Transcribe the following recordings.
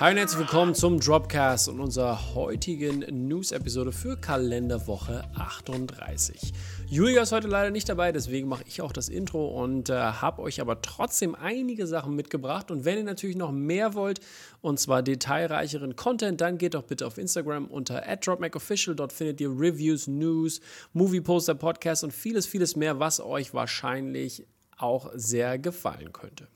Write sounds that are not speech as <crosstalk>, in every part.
Hi und herzlich willkommen zum Dropcast und unserer heutigen News-Episode für Kalenderwoche 38. Julia ist heute leider nicht dabei, deswegen mache ich auch das Intro und äh, habe euch aber trotzdem einige Sachen mitgebracht. Und wenn ihr natürlich noch mehr wollt, und zwar detailreicheren Content, dann geht doch bitte auf Instagram unter @dropmacofficial. Dort findet ihr Reviews, News, Movie Poster, Podcasts und vieles, vieles mehr, was euch wahrscheinlich auch sehr gefallen könnte.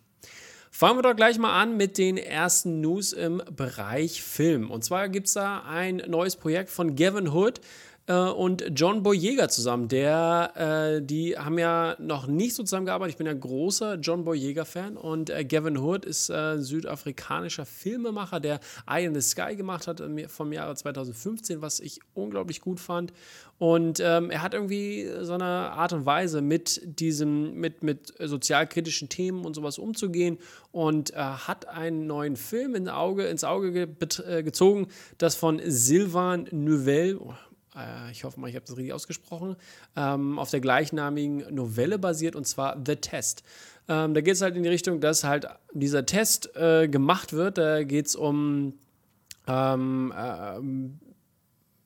Fangen wir doch gleich mal an mit den ersten News im Bereich Film. Und zwar gibt es da ein neues Projekt von Gavin Hood äh, und John Boyega zusammen. Der, äh, die haben ja noch nicht so zusammengearbeitet. Ich bin ja großer John Boyega-Fan und äh, Gavin Hood ist äh, südafrikanischer Filmemacher, der Eye in the Sky gemacht hat vom Jahre 2015, was ich unglaublich gut fand. Und ähm, er hat irgendwie so eine Art und Weise, mit diesem, mit, mit sozialkritischen Themen und sowas umzugehen und äh, hat einen neuen Film in Auge, ins Auge ge äh, gezogen, das von Sylvain Nouvel, äh, ich hoffe mal, ich habe das richtig ausgesprochen, ähm, auf der gleichnamigen Novelle basiert und zwar The Test. Ähm, da geht es halt in die Richtung, dass halt dieser Test äh, gemacht wird. Da geht es um ähm, äh,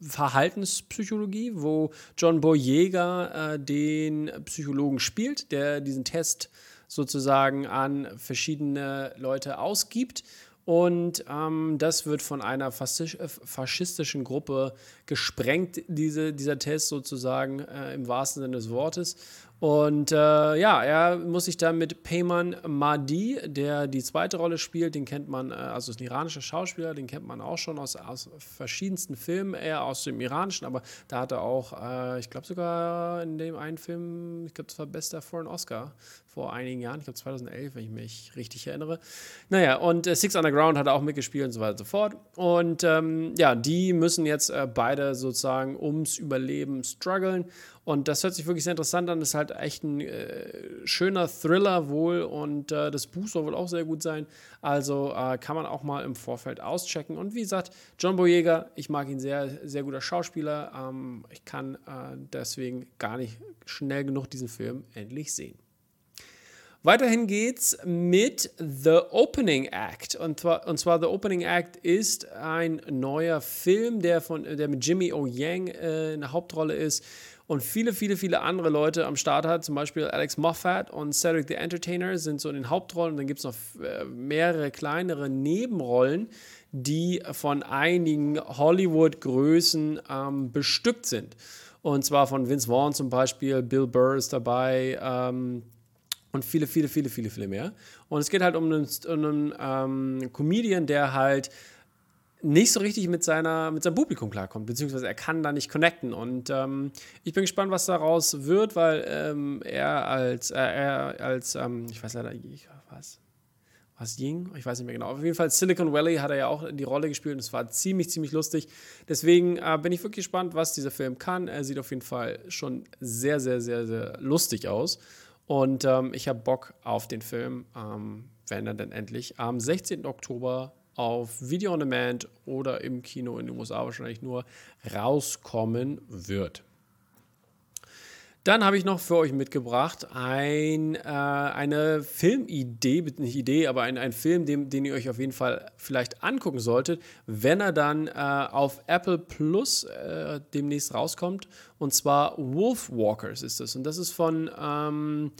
Verhaltenspsychologie, wo John Boyega äh, den Psychologen spielt, der diesen Test sozusagen an verschiedene Leute ausgibt und ähm, das wird von einer äh, faschistischen Gruppe gesprengt, diese, dieser Test sozusagen äh, im wahrsten Sinne des Wortes. Und äh, ja, er muss sich dann mit Peyman Mahdi, der die zweite Rolle spielt, den kennt man, äh, also ist ein iranischer Schauspieler, den kennt man auch schon aus, aus verschiedensten Filmen, eher aus dem iranischen, aber da hat er auch, äh, ich glaube sogar in dem einen Film, ich glaube, das war bester Foreign Oscar vor einigen Jahren, ich glaube 2011, wenn ich mich richtig erinnere. Naja, und äh, Six Underground hat auch mitgespielt und so weiter und so fort. Und ähm, ja, die müssen jetzt äh, beide sozusagen ums Überleben strugglen. Und das hört sich wirklich sehr interessant an. Das ist halt echt ein äh, schöner Thriller wohl und äh, das Buch soll wohl auch sehr gut sein. Also äh, kann man auch mal im Vorfeld auschecken. Und wie gesagt, John Boyega, ich mag ihn sehr, sehr guter Schauspieler. Ähm, ich kann äh, deswegen gar nicht schnell genug diesen Film endlich sehen. Weiterhin geht's mit The Opening Act. Und zwar, und zwar The Opening Act ist ein neuer Film, der, von, der mit Jimmy O. Yang äh, in der Hauptrolle ist und viele, viele, viele andere Leute am Start hat. Zum Beispiel Alex Moffat und Cedric the Entertainer sind so in den Hauptrollen. Und dann gibt es noch äh, mehrere kleinere Nebenrollen, die von einigen Hollywood-Größen ähm, bestückt sind. Und zwar von Vince Vaughn zum Beispiel, Bill Burr ist dabei, ähm, und viele, viele, viele, viele, viele mehr. Und es geht halt um einen, um einen ähm, Comedian, der halt nicht so richtig mit, seiner, mit seinem Publikum klarkommt, beziehungsweise er kann da nicht connecten. Und ähm, ich bin gespannt, was daraus wird, weil ähm, er als, äh, er als ähm, ich weiß leider, ich, was, was Ying? Ich weiß nicht mehr genau. Auf jeden Fall Silicon Valley hat er ja auch die Rolle gespielt und es war ziemlich, ziemlich lustig. Deswegen äh, bin ich wirklich gespannt, was dieser Film kann. Er sieht auf jeden Fall schon sehr, sehr, sehr, sehr lustig aus. Und ähm, ich habe Bock auf den Film, ähm, wenn er denn endlich am 16. Oktober auf Video on Demand oder im Kino in den USA wahrscheinlich nur rauskommen wird. Dann habe ich noch für euch mitgebracht ein, äh, eine Filmidee, nicht Idee, aber ein, ein Film, den, den ihr euch auf jeden Fall vielleicht angucken solltet, wenn er dann äh, auf Apple Plus äh, demnächst rauskommt. Und zwar Wolfwalkers ist das. Und das ist von. Ähm,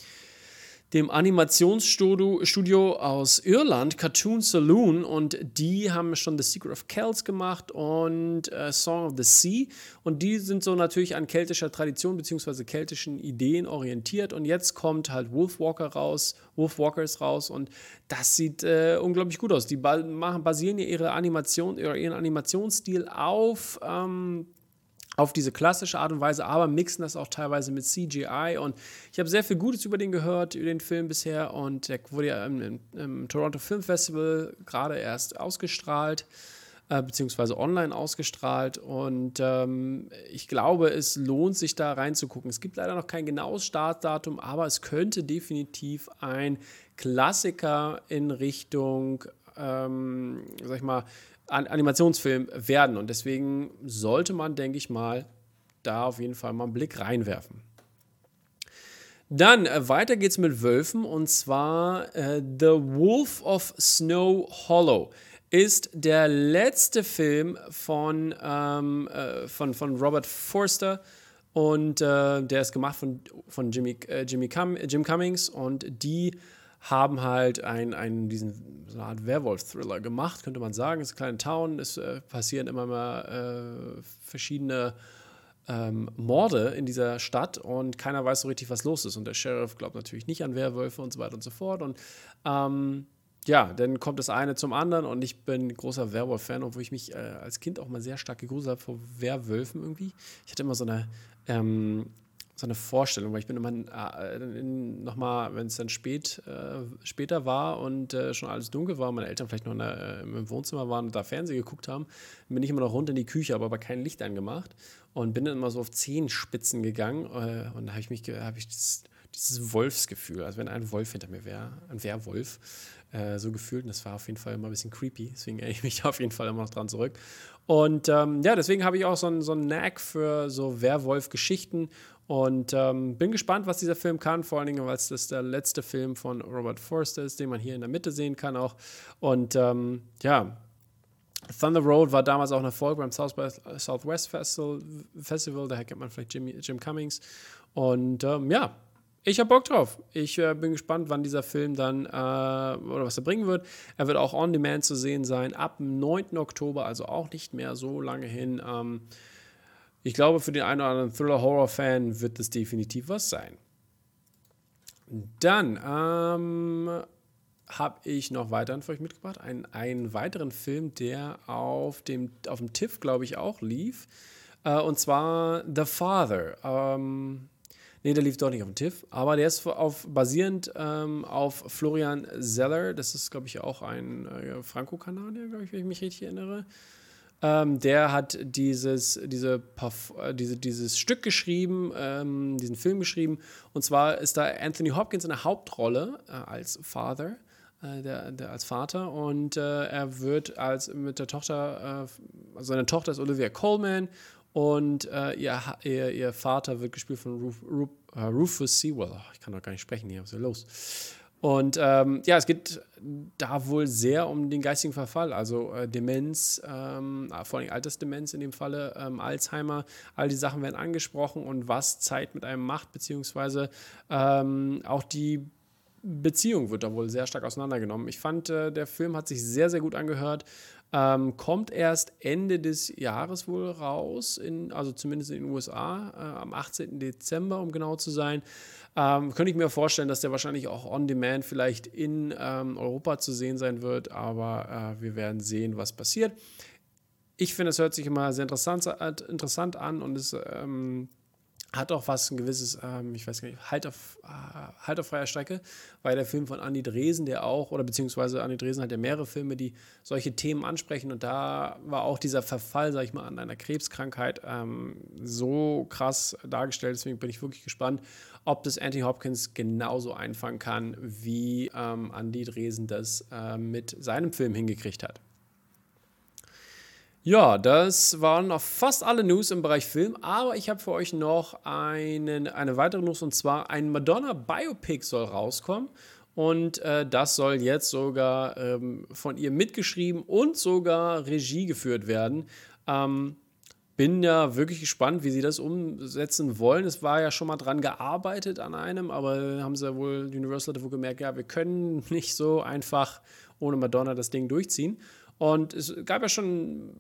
dem Animationsstudio aus Irland, Cartoon Saloon, und die haben schon The Secret of Kells gemacht und äh, Song of the Sea. Und die sind so natürlich an keltischer Tradition bzw. keltischen Ideen orientiert. Und jetzt kommt halt Wolfwalker raus, Wolfwalkers raus, und das sieht äh, unglaublich gut aus. Die ba machen, basieren ja ihre Animation, ihren Animationsstil auf ähm, auf diese klassische Art und Weise, aber mixen das auch teilweise mit CGI. Und ich habe sehr viel Gutes über den gehört, über den Film bisher. Und der wurde ja im, im, im Toronto Film Festival gerade erst ausgestrahlt, äh, beziehungsweise online ausgestrahlt. Und ähm, ich glaube, es lohnt sich da reinzugucken. Es gibt leider noch kein genaues Startdatum, aber es könnte definitiv ein Klassiker in Richtung, ähm, sag ich mal, Animationsfilm werden. Und deswegen sollte man, denke ich mal, da auf jeden Fall mal einen Blick reinwerfen. Dann äh, weiter geht's mit Wölfen und zwar äh, The Wolf of Snow Hollow. ist der letzte Film von, ähm, äh, von, von Robert Forster. Und äh, der ist gemacht von, von Jimmy, äh, Jimmy Cum Jim Cummings. Und die haben halt ein, ein, diesen, so eine Art Werwolf-Thriller gemacht, könnte man sagen. Es ist eine kleine Town, es äh, passieren immer mal äh, verschiedene ähm, Morde in dieser Stadt und keiner weiß so richtig, was los ist. Und der Sheriff glaubt natürlich nicht an Werwölfe und so weiter und so fort. Und ähm, ja, dann kommt das eine zum anderen und ich bin großer Werwolf-Fan, obwohl ich mich äh, als Kind auch mal sehr stark gegruselt habe vor Werwölfen irgendwie. Ich hatte immer so eine, ähm, so eine Vorstellung, weil ich bin immer äh, nochmal, wenn es dann spät, äh, später war und äh, schon alles dunkel war, meine Eltern vielleicht noch der, äh, im Wohnzimmer waren und da Fernsehen geguckt haben, bin ich immer noch runter in die Küche, aber aber kein Licht angemacht und bin dann immer so auf Zehenspitzen gegangen äh, und da habe ich mich, habe ich das, dieses Wolfsgefühl, als wenn ein Wolf hinter mir wäre, ein Werwolf, äh, so gefühlt. Und das war auf jeden Fall immer ein bisschen creepy. Deswegen erinnere ich mich <laughs> auf jeden Fall immer noch dran zurück. Und ähm, ja, deswegen habe ich auch so einen so Knack für so Werwolf-Geschichten und ähm, bin gespannt, was dieser Film kann, vor allen Dingen, weil es das der letzte Film von Robert Forster ist, den man hier in der Mitte sehen kann auch. Und ähm, ja, Thunder Road war damals auch ein Erfolg beim South by Southwest Festival, daher kennt man vielleicht Jimmy, Jim Cummings. Und ähm, ja, ich habe Bock drauf. Ich äh, bin gespannt, wann dieser Film dann äh, oder was er bringen wird. Er wird auch on demand zu sehen sein ab 9. Oktober, also auch nicht mehr so lange hin. Ähm, ich glaube, für den einen oder anderen Thriller-Horror-Fan wird es definitiv was sein. Dann ähm, habe ich noch weiterhin für euch mitgebracht. Einen, einen weiteren Film, der auf dem, auf dem TIFF, glaube ich, auch lief. Äh, und zwar The Father. Ähm, nee, der lief doch nicht auf dem TIFF, aber der ist auf, basierend ähm, auf Florian Zeller. Das ist, glaube ich, auch ein äh, Franco-Kanadier, glaube ich, wenn ich mich richtig erinnere. Ähm, der hat dieses, diese, äh, diese, dieses Stück geschrieben, ähm, diesen Film geschrieben. Und zwar ist da Anthony Hopkins in der Hauptrolle äh, als Father. Äh, der, der, als Vater und äh, er wird als mit der Tochter, also seine Tochter ist Olivia Coleman und äh, ihr, ihr, ihr, Vater wird gespielt von Ruf, Ruf, Rufus Sewell. Ich kann doch gar nicht sprechen hier, was ist hier los? Und ähm, ja, es geht da wohl sehr um den geistigen Verfall, also äh, Demenz, ähm, ah, vor allem Altersdemenz in dem Falle, ähm, Alzheimer, all die Sachen werden angesprochen und was Zeit mit einem macht, beziehungsweise ähm, auch die Beziehung wird da wohl sehr stark auseinandergenommen. Ich fand, äh, der Film hat sich sehr, sehr gut angehört. Ähm, kommt erst Ende des Jahres wohl raus, in, also zumindest in den USA, äh, am 18. Dezember, um genau zu sein. Ähm, könnte ich mir vorstellen, dass der wahrscheinlich auch on demand vielleicht in ähm, Europa zu sehen sein wird, aber äh, wir werden sehen, was passiert. Ich finde, es hört sich immer sehr interessant, interessant an und es ähm, hat auch was, ein gewisses, ähm, ich weiß gar nicht, halt auf, äh, halt auf freier Strecke, weil der Film von Andy Dresen, der auch, oder beziehungsweise Andy Dresen hat ja mehrere Filme, die solche Themen ansprechen und da war auch dieser Verfall, sag ich mal, an einer Krebskrankheit ähm, so krass dargestellt, deswegen bin ich wirklich gespannt, ob das Anthony Hopkins genauso einfangen kann, wie ähm, Andy Dresen das äh, mit seinem Film hingekriegt hat. Ja, das waren noch fast alle News im Bereich Film, aber ich habe für euch noch einen, eine weitere News und zwar ein Madonna-Biopic soll rauskommen. Und äh, das soll jetzt sogar ähm, von ihr mitgeschrieben und sogar Regie geführt werden. Ähm, bin ja wirklich gespannt, wie sie das umsetzen wollen. Es war ja schon mal dran gearbeitet an einem, aber haben sie ja wohl, Universal hat wohl gemerkt, ja, wir können nicht so einfach ohne Madonna das Ding durchziehen. Und es gab ja schon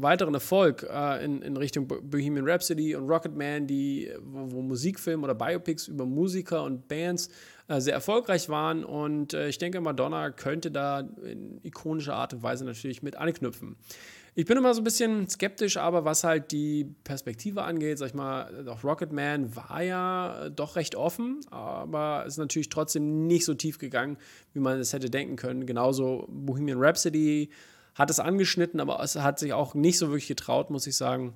weiteren Erfolg äh, in, in Richtung Bohemian Rhapsody und Rocketman, die, wo, wo Musikfilme oder Biopics über Musiker und Bands äh, sehr erfolgreich waren. Und äh, ich denke, Madonna könnte da in ikonischer Art und Weise natürlich mit anknüpfen. Ich bin immer so ein bisschen skeptisch, aber was halt die Perspektive angeht, sag ich mal, auch Rocketman war ja äh, doch recht offen, aber ist natürlich trotzdem nicht so tief gegangen, wie man es hätte denken können. Genauso Bohemian Rhapsody hat es angeschnitten, aber es hat sich auch nicht so wirklich getraut, muss ich sagen.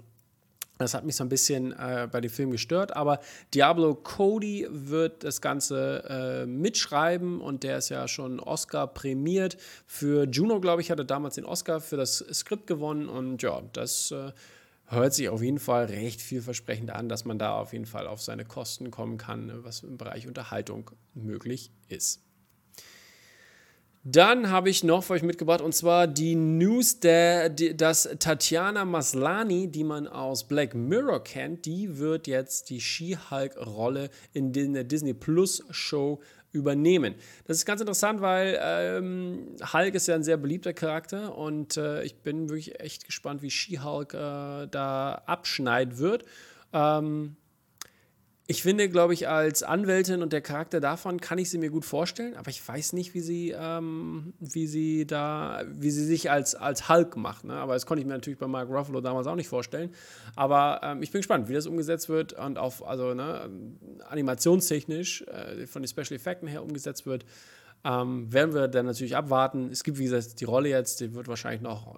Das hat mich so ein bisschen äh, bei dem Film gestört, aber Diablo Cody wird das Ganze äh, mitschreiben und der ist ja schon Oscar prämiert. Für Juno, glaube ich, hat er damals den Oscar für das Skript gewonnen und ja, das äh, hört sich auf jeden Fall recht vielversprechend an, dass man da auf jeden Fall auf seine Kosten kommen kann, was im Bereich Unterhaltung möglich ist. Dann habe ich noch für euch mitgebracht und zwar die News, der, die, dass Tatjana Maslani, die man aus Black Mirror kennt, die wird jetzt die She-Hulk-Rolle in der Disney Plus Show übernehmen. Das ist ganz interessant, weil ähm, Hulk ist ja ein sehr beliebter Charakter und äh, ich bin wirklich echt gespannt, wie She-Hulk äh, da abschneiden wird. Ähm, ich finde, glaube ich, als Anwältin und der Charakter davon kann ich sie mir gut vorstellen, aber ich weiß nicht, wie sie, ähm, wie sie da, wie sie sich als, als Hulk macht. Ne? Aber das konnte ich mir natürlich bei Mark Ruffalo damals auch nicht vorstellen. Aber ähm, ich bin gespannt, wie das umgesetzt wird und auf, also ne, animationstechnisch äh, von den Special Effekten her umgesetzt wird. Ähm, werden wir dann natürlich abwarten. Es gibt, wie gesagt, die Rolle jetzt, die wird wahrscheinlich noch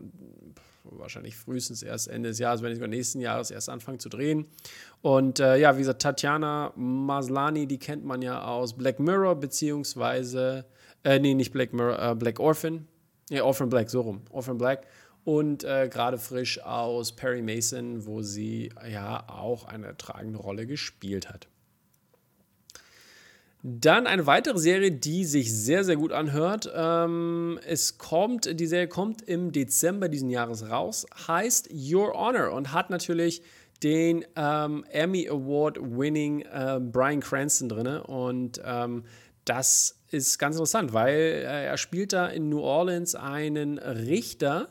wahrscheinlich frühestens erst Ende des Jahres, wenn nicht sogar nächsten Jahres erst anfangen zu drehen. Und äh, ja, wie gesagt, Tatjana Maslani, die kennt man ja aus Black Mirror, beziehungsweise, äh, nee, nicht Black Mirror, äh, Black Orphan. Ja, Orphan Black, so rum. Orphan Black. Und äh, gerade frisch aus Perry Mason, wo sie ja auch eine tragende Rolle gespielt hat. Dann eine weitere Serie, die sich sehr, sehr gut anhört. Ähm, es kommt, die Serie kommt im Dezember diesen Jahres raus, heißt Your Honor und hat natürlich den ähm, Emmy Award winning äh, Brian Cranston drin. Und ähm, das ist ganz interessant, weil äh, er spielt da in New Orleans einen Richter,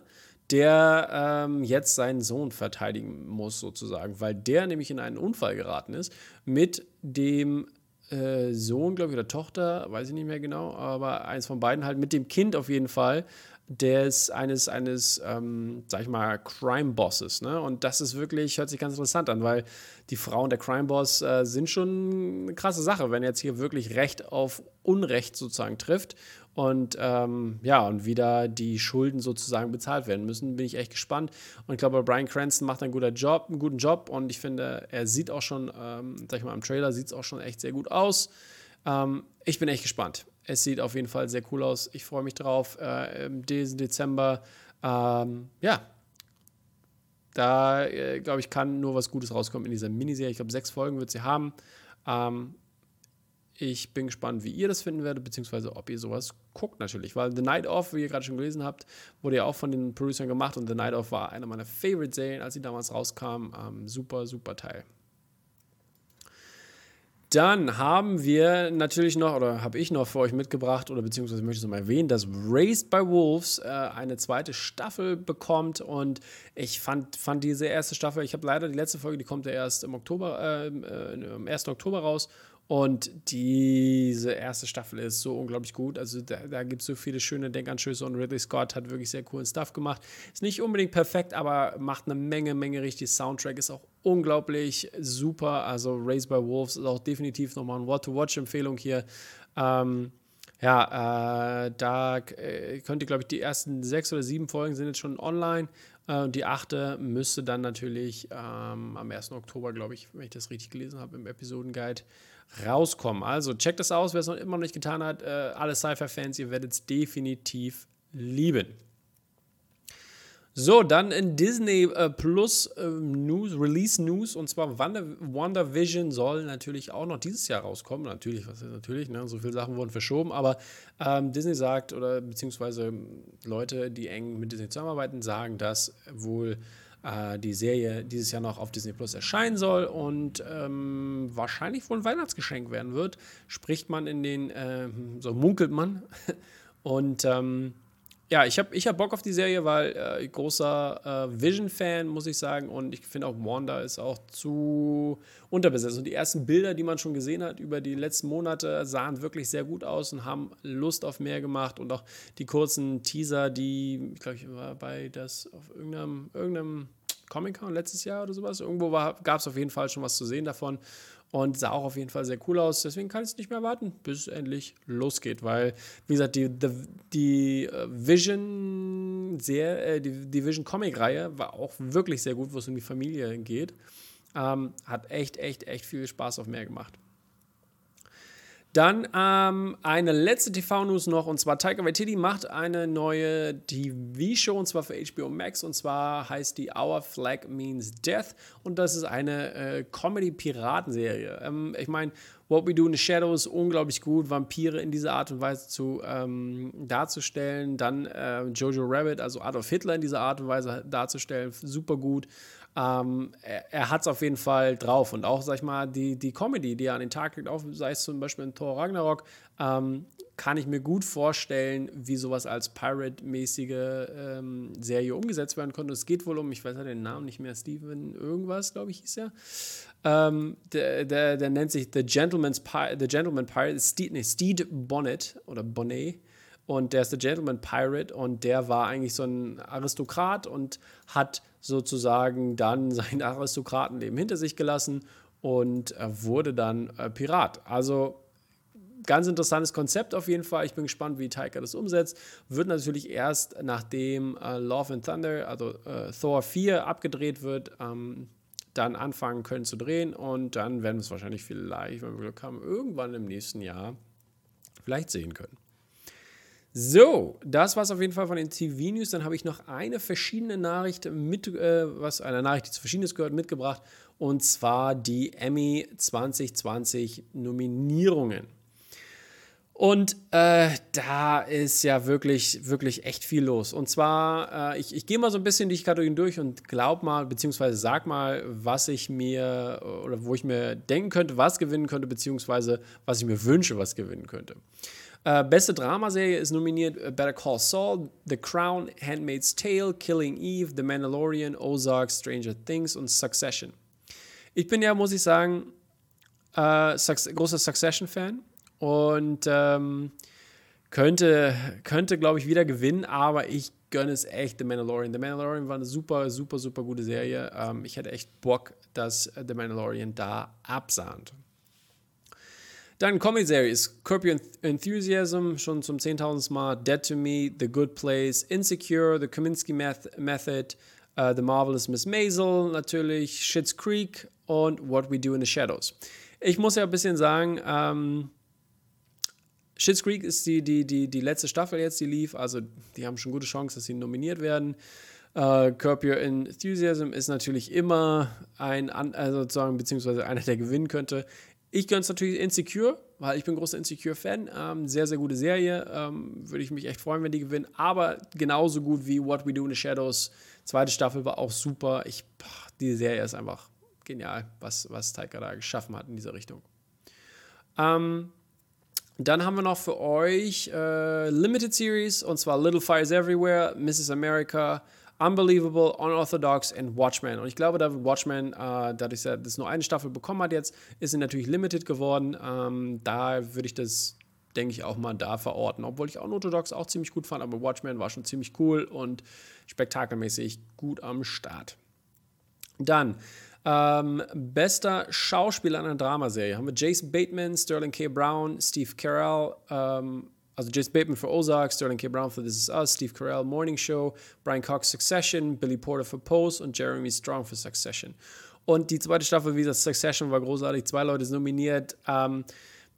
der ähm, jetzt seinen Sohn verteidigen muss, sozusagen, weil der nämlich in einen Unfall geraten ist mit dem äh, Sohn, glaube ich, oder Tochter, weiß ich nicht mehr genau, aber eins von beiden halt mit dem Kind auf jeden Fall, des eines, eines ähm, sag ich mal, Crime-Bosses. Ne? Und das ist wirklich, hört sich ganz interessant an, weil die Frauen der Crime-Boss äh, sind schon eine krasse Sache, wenn jetzt hier wirklich Recht auf Unrecht sozusagen trifft und ähm, ja, und wieder die Schulden sozusagen bezahlt werden müssen, bin ich echt gespannt. Und ich glaube, Brian Cranston macht einen guten Job, einen guten Job und ich finde, er sieht auch schon, ähm, sag ich mal, im Trailer sieht es auch schon echt sehr gut aus. Ähm, ich bin echt gespannt. Es sieht auf jeden Fall sehr cool aus. Ich freue mich drauf. Äh, diesen Dezember, ähm, ja, da äh, glaube ich, kann nur was Gutes rauskommen in dieser Miniserie. Ich glaube, sechs Folgen wird sie haben. Ähm, ich bin gespannt, wie ihr das finden werdet, beziehungsweise ob ihr sowas guckt natürlich. Weil The Night Off, wie ihr gerade schon gelesen habt, wurde ja auch von den Producern gemacht und The Night Off war einer meiner Favorite-Serien, als sie damals rauskam. Ähm, super, super Teil. Dann haben wir natürlich noch, oder habe ich noch für euch mitgebracht, oder beziehungsweise möchte ich es mal erwähnen, dass Raised by Wolves äh, eine zweite Staffel bekommt. Und ich fand, fand diese erste Staffel, ich habe leider die letzte Folge, die kommt ja erst im Oktober, äh, äh, am 1. Oktober raus. Und diese erste Staffel ist so unglaublich gut. Also da, da gibt es so viele schöne Denkanstöße und Ridley Scott hat wirklich sehr coolen Stuff gemacht. Ist nicht unbedingt perfekt, aber macht eine Menge, Menge richtig. Soundtrack ist auch unglaublich super. Also Raised by Wolves ist auch definitiv nochmal ein What-to-Watch-Empfehlung hier. Ähm, ja, äh, da äh, könnt ihr, glaube ich, die ersten sechs oder sieben Folgen sind jetzt schon online. Äh, und die achte müsste dann natürlich ähm, am 1. Oktober, glaube ich, wenn ich das richtig gelesen habe, im Episodenguide rauskommen. Also checkt das aus, wer es noch immer noch nicht getan hat. Äh, alle Sci-Fi-Fans, ihr werdet es definitiv lieben. So, dann in Disney äh, Plus äh, News, Release News, und zwar Wonder, WandaVision soll natürlich auch noch dieses Jahr rauskommen. Natürlich, was ist natürlich, ne? so viele Sachen wurden verschoben, aber ähm, Disney sagt, oder beziehungsweise Leute, die eng mit Disney zusammenarbeiten, sagen, dass wohl äh, die Serie dieses Jahr noch auf Disney Plus erscheinen soll und ähm, wahrscheinlich wohl ein Weihnachtsgeschenk werden wird. Spricht man in den, äh, so munkelt man. <laughs> und ähm, ja, ich habe ich hab Bock auf die Serie, weil äh, großer äh, Vision-Fan, muss ich sagen. Und ich finde auch Wanda ist auch zu unterbesetzt. Und die ersten Bilder, die man schon gesehen hat über die letzten Monate, sahen wirklich sehr gut aus und haben Lust auf mehr gemacht. Und auch die kurzen Teaser, die, ich glaube, ich war bei das auf irgendeinem, irgendeinem Comic-Con letztes Jahr oder sowas. Irgendwo gab es auf jeden Fall schon was zu sehen davon und sah auch auf jeden Fall sehr cool aus. Deswegen kann ich es nicht mehr warten, bis es endlich losgeht, weil, wie gesagt, die, die, die äh, Vision, sehr, äh, die, die Vision Comic-Reihe war auch wirklich sehr gut, wo es um die Familie geht. Ähm, hat echt, echt, echt viel Spaß auf mehr gemacht. Dann ähm, eine letzte TV-News noch und zwar Taika Waititi macht eine neue TV-Show und zwar für HBO Max und zwar heißt die Our Flag Means Death und das ist eine äh, Comedy-Piratenserie. Ähm, ich meine, What We Do in the Shadows unglaublich gut, Vampire in dieser Art und Weise zu ähm, darzustellen. Dann äh, Jojo Rabbit, also Adolf Hitler in dieser Art und Weise darzustellen, super gut. Ähm, er, er hat es auf jeden Fall drauf. Und auch, sag ich mal, die, die Comedy, die er an den Tag legt, auch sei es zum Beispiel in Thor Ragnarok, ähm, kann ich mir gut vorstellen, wie sowas als Pirate-mäßige ähm, Serie umgesetzt werden konnte. Es geht wohl um, ich weiß ja den Namen nicht mehr, Steven irgendwas, glaube ich, hieß er. Ähm, der, der, der, nennt sich The Gentleman's Pi The Gentleman Pirate, Steed, nee, Steed Bonnet oder Bonnet. Und der ist der Gentleman Pirate und der war eigentlich so ein Aristokrat und hat sozusagen dann <laughs> sein Aristokratenleben hinter sich gelassen und wurde dann äh, Pirat. Also ganz interessantes Konzept auf jeden Fall. Ich bin gespannt, wie Taika das umsetzt. Wird natürlich erst nachdem äh, Love and Thunder, also äh, Thor 4 abgedreht wird, ähm, dann anfangen können zu drehen und dann werden wir es wahrscheinlich vielleicht, wenn wir Glück haben, irgendwann im nächsten Jahr vielleicht sehen können. So, das war es auf jeden Fall von den TV-News. Dann habe ich noch eine verschiedene Nachricht mit, äh, was eine Nachricht, die zu Verschiedenes gehört, mitgebracht. Und zwar die Emmy 2020 Nominierungen. Und äh, da ist ja wirklich, wirklich echt viel los. Und zwar, äh, ich, ich gehe mal so ein bisschen die Kategorien durch und glaub mal, beziehungsweise sag mal, was ich mir oder wo ich mir denken könnte, was gewinnen könnte, beziehungsweise was ich mir wünsche, was gewinnen könnte. Äh, beste Dramaserie ist nominiert äh, Better Call Saul, The Crown, Handmaid's Tale, Killing Eve, The Mandalorian, Ozark, Stranger Things und Succession. Ich bin ja, muss ich sagen, äh, großer Succession-Fan und ähm, könnte, könnte glaube ich, wieder gewinnen, aber ich gönne es echt The Mandalorian. The Mandalorian war eine super, super, super gute Serie. Ähm, ich hätte echt Bock, dass The Mandalorian da absahnt. Dann Comedy-Series, Curb Your Enthusiasm, schon zum 10.000. Mal, Dead to Me, The Good Place, Insecure, The Kaminsky Method, uh, The Marvelous Miss Maisel natürlich, Schitt's Creek und What We Do in the Shadows. Ich muss ja ein bisschen sagen, ähm, Schitt's Creek ist die, die, die, die letzte Staffel jetzt, die lief, also die haben schon gute Chance, dass sie nominiert werden. Uh, Curb Your Enthusiasm ist natürlich immer ein, also sozusagen, beziehungsweise einer, der gewinnen könnte. Ich gönne es natürlich Insecure, weil ich bin großer Insecure-Fan. Ähm, sehr, sehr gute Serie. Ähm, Würde ich mich echt freuen, wenn die gewinnen. Aber genauso gut wie What We Do in the Shadows. Zweite Staffel war auch super. Ich, boah, die Serie ist einfach genial, was, was Taika da geschaffen hat in dieser Richtung. Ähm, dann haben wir noch für euch äh, Limited Series und zwar Little Fires Everywhere, Mrs. America, Unbelievable, Unorthodox und Watchmen. Und ich glaube, da Watchmen, äh, dadurch, dass das nur eine Staffel bekommen hat jetzt, ist sie natürlich limited geworden. Ähm, da würde ich das, denke ich, auch mal da verorten. Obwohl ich Unorthodox auch ziemlich gut fand, aber Watchmen war schon ziemlich cool und spektakelmäßig gut am Start. Dann ähm, bester Schauspieler einer Dramaserie haben wir Jason Bateman, Sterling K. Brown, Steve Carell, ähm, also Jason Bateman für Ozark, Sterling K. Brown für This Is Us, Steve Carell Morning Show, Brian Cox Succession, Billy Porter für Pose und Jeremy Strong für Succession. Und die zweite Staffel, wie gesagt, Succession war großartig, zwei Leute sind nominiert. Ähm,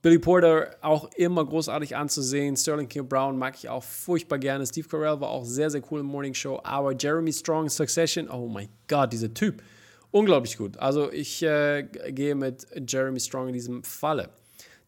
Billy Porter auch immer großartig anzusehen. Sterling K. Brown mag ich auch furchtbar gerne. Steve Carell war auch sehr, sehr cool im Morning Show. Aber Jeremy Strong Succession, oh mein Gott, dieser Typ. Unglaublich gut. Also ich äh, gehe mit Jeremy Strong in diesem Falle.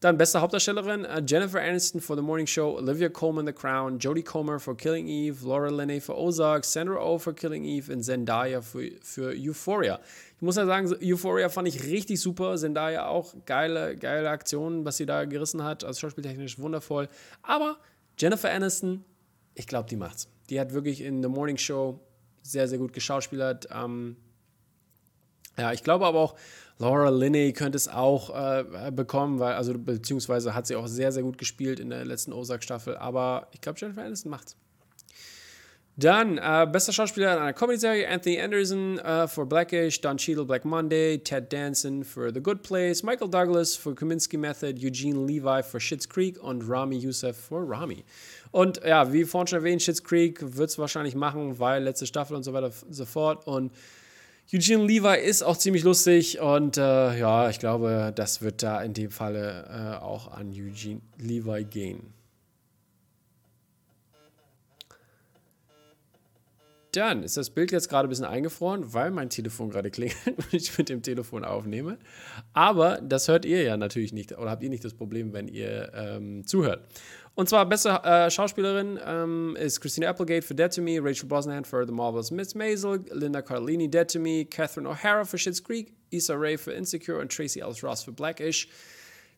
Dann beste Hauptdarstellerin uh, Jennifer Aniston for The Morning Show, Olivia Colman The Crown, Jodie Comer for Killing Eve, Laura Linney für Ozark, Sandra Oh for Killing Eve und Zendaya für, für Euphoria. Ich muss ja sagen, Euphoria fand ich richtig super. Zendaya auch geile, geile Aktionen, was sie da gerissen hat. Also schauspieltechnisch wundervoll. Aber Jennifer Aniston, ich glaube, die macht's. Die hat wirklich in The Morning Show sehr, sehr gut geschauspielert. Ähm, ja, ich glaube aber auch, Laura Linney könnte es auch äh, bekommen, weil, also beziehungsweise hat sie auch sehr, sehr gut gespielt in der letzten Ozark-Staffel, aber ich glaube, Jennifer Aniston macht's. Dann, äh, bester Schauspieler in einer Comedy-Serie, Anthony Anderson uh, für Blackish, Don Cheadle, Black Monday, Ted Danson für The Good Place, Michael Douglas für Kominsky Method, Eugene Levi für Schitt's Creek und Rami Youssef für Rami. Und ja, wie vorhin schon erwähnt, Schitt's Creek wird es wahrscheinlich machen, weil letzte Staffel und so weiter und so fort. Und Eugene Levi ist auch ziemlich lustig und äh, ja, ich glaube, das wird da in dem Falle äh, auch an Eugene Levi gehen. Dann ist das Bild jetzt gerade ein bisschen eingefroren, weil mein Telefon gerade klingelt <laughs> und ich mit dem Telefon aufnehme. Aber das hört ihr ja natürlich nicht oder habt ihr nicht das Problem, wenn ihr ähm, zuhört. Und zwar beste äh, Schauspielerin ähm, ist Christina Applegate für Dead to Me, Rachel Brosnahan für The Marvelous Miss Maisel, Linda Cardellini Dead to Me, Catherine O'Hara für Schitt's Creek, Issa Rae für Insecure und Tracy Ellis Ross für Blackish.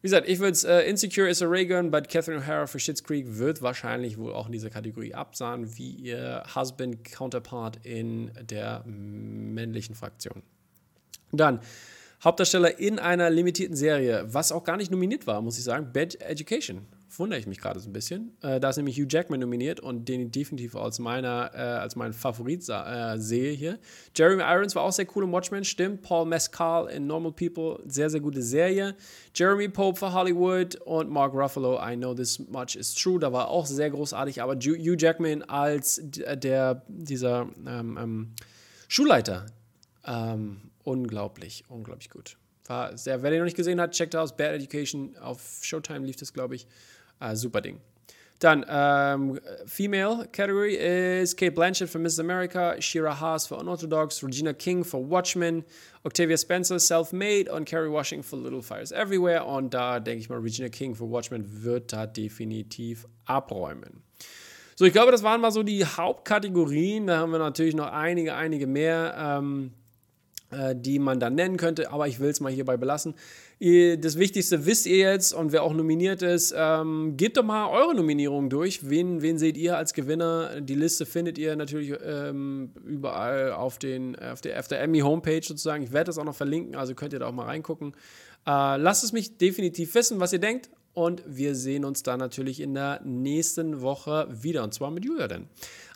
Wie gesagt, ich würde es äh, Insecure is a Raygun, but Catherine O'Hara für Schitt's Creek wird wahrscheinlich wohl auch in dieser Kategorie absahen, wie ihr Husband-Counterpart in der männlichen Fraktion. Dann Hauptdarsteller in einer limitierten Serie, was auch gar nicht nominiert war, muss ich sagen, Bad Education wundere ich mich gerade so ein bisschen. Äh, da ist nämlich Hugh Jackman nominiert und den ich definitiv als, meiner, äh, als meinen Favorit äh, sehe hier. Jeremy Irons war auch sehr cool im Watchmen, stimmt. Paul Mescal in Normal People, sehr, sehr gute Serie. Jeremy Pope für Hollywood und Mark Ruffalo, I Know This Much Is True, da war auch sehr großartig, aber Hugh Jackman als der, dieser ähm, ähm, Schulleiter, ähm, unglaublich, unglaublich gut. War sehr, wer den noch nicht gesehen hat, checkt aus. Bad Education auf Showtime lief das, glaube ich. Uh, super Ding. Dann, ähm, Female Category ist Kate Blanchett für Miss America, Shira Haas für Unorthodox, Regina King für Watchmen, Octavia Spencer Self-Made und Kerry Washington für Little Fires Everywhere. Und da denke ich mal, Regina King für Watchmen wird da definitiv abräumen. So, ich glaube, das waren mal so die Hauptkategorien. Da haben wir natürlich noch einige, einige mehr. Ähm, äh, die man dann nennen könnte, aber ich will es mal hierbei belassen. Das Wichtigste wisst ihr jetzt und wer auch nominiert ist, ähm, gebt doch mal eure Nominierungen durch. Wen, wen seht ihr als Gewinner? Die Liste findet ihr natürlich ähm, überall auf, den, auf der, auf der Emmy Homepage sozusagen. Ich werde das auch noch verlinken, also könnt ihr da auch mal reingucken. Äh, lasst es mich definitiv wissen, was ihr denkt. Und wir sehen uns dann natürlich in der nächsten Woche wieder. Und zwar mit Julia denn.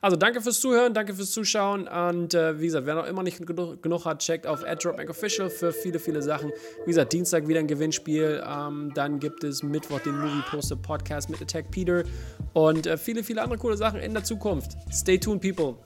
Also danke fürs Zuhören, danke fürs Zuschauen. Und äh, wie gesagt, wer noch immer nicht genug, genug hat, checkt auf Official für viele, viele Sachen. Wie gesagt, Dienstag wieder ein Gewinnspiel. Ähm, dann gibt es Mittwoch den Movie Poster Podcast mit Attack Peter. Und äh, viele, viele andere coole Sachen in der Zukunft. Stay tuned, people.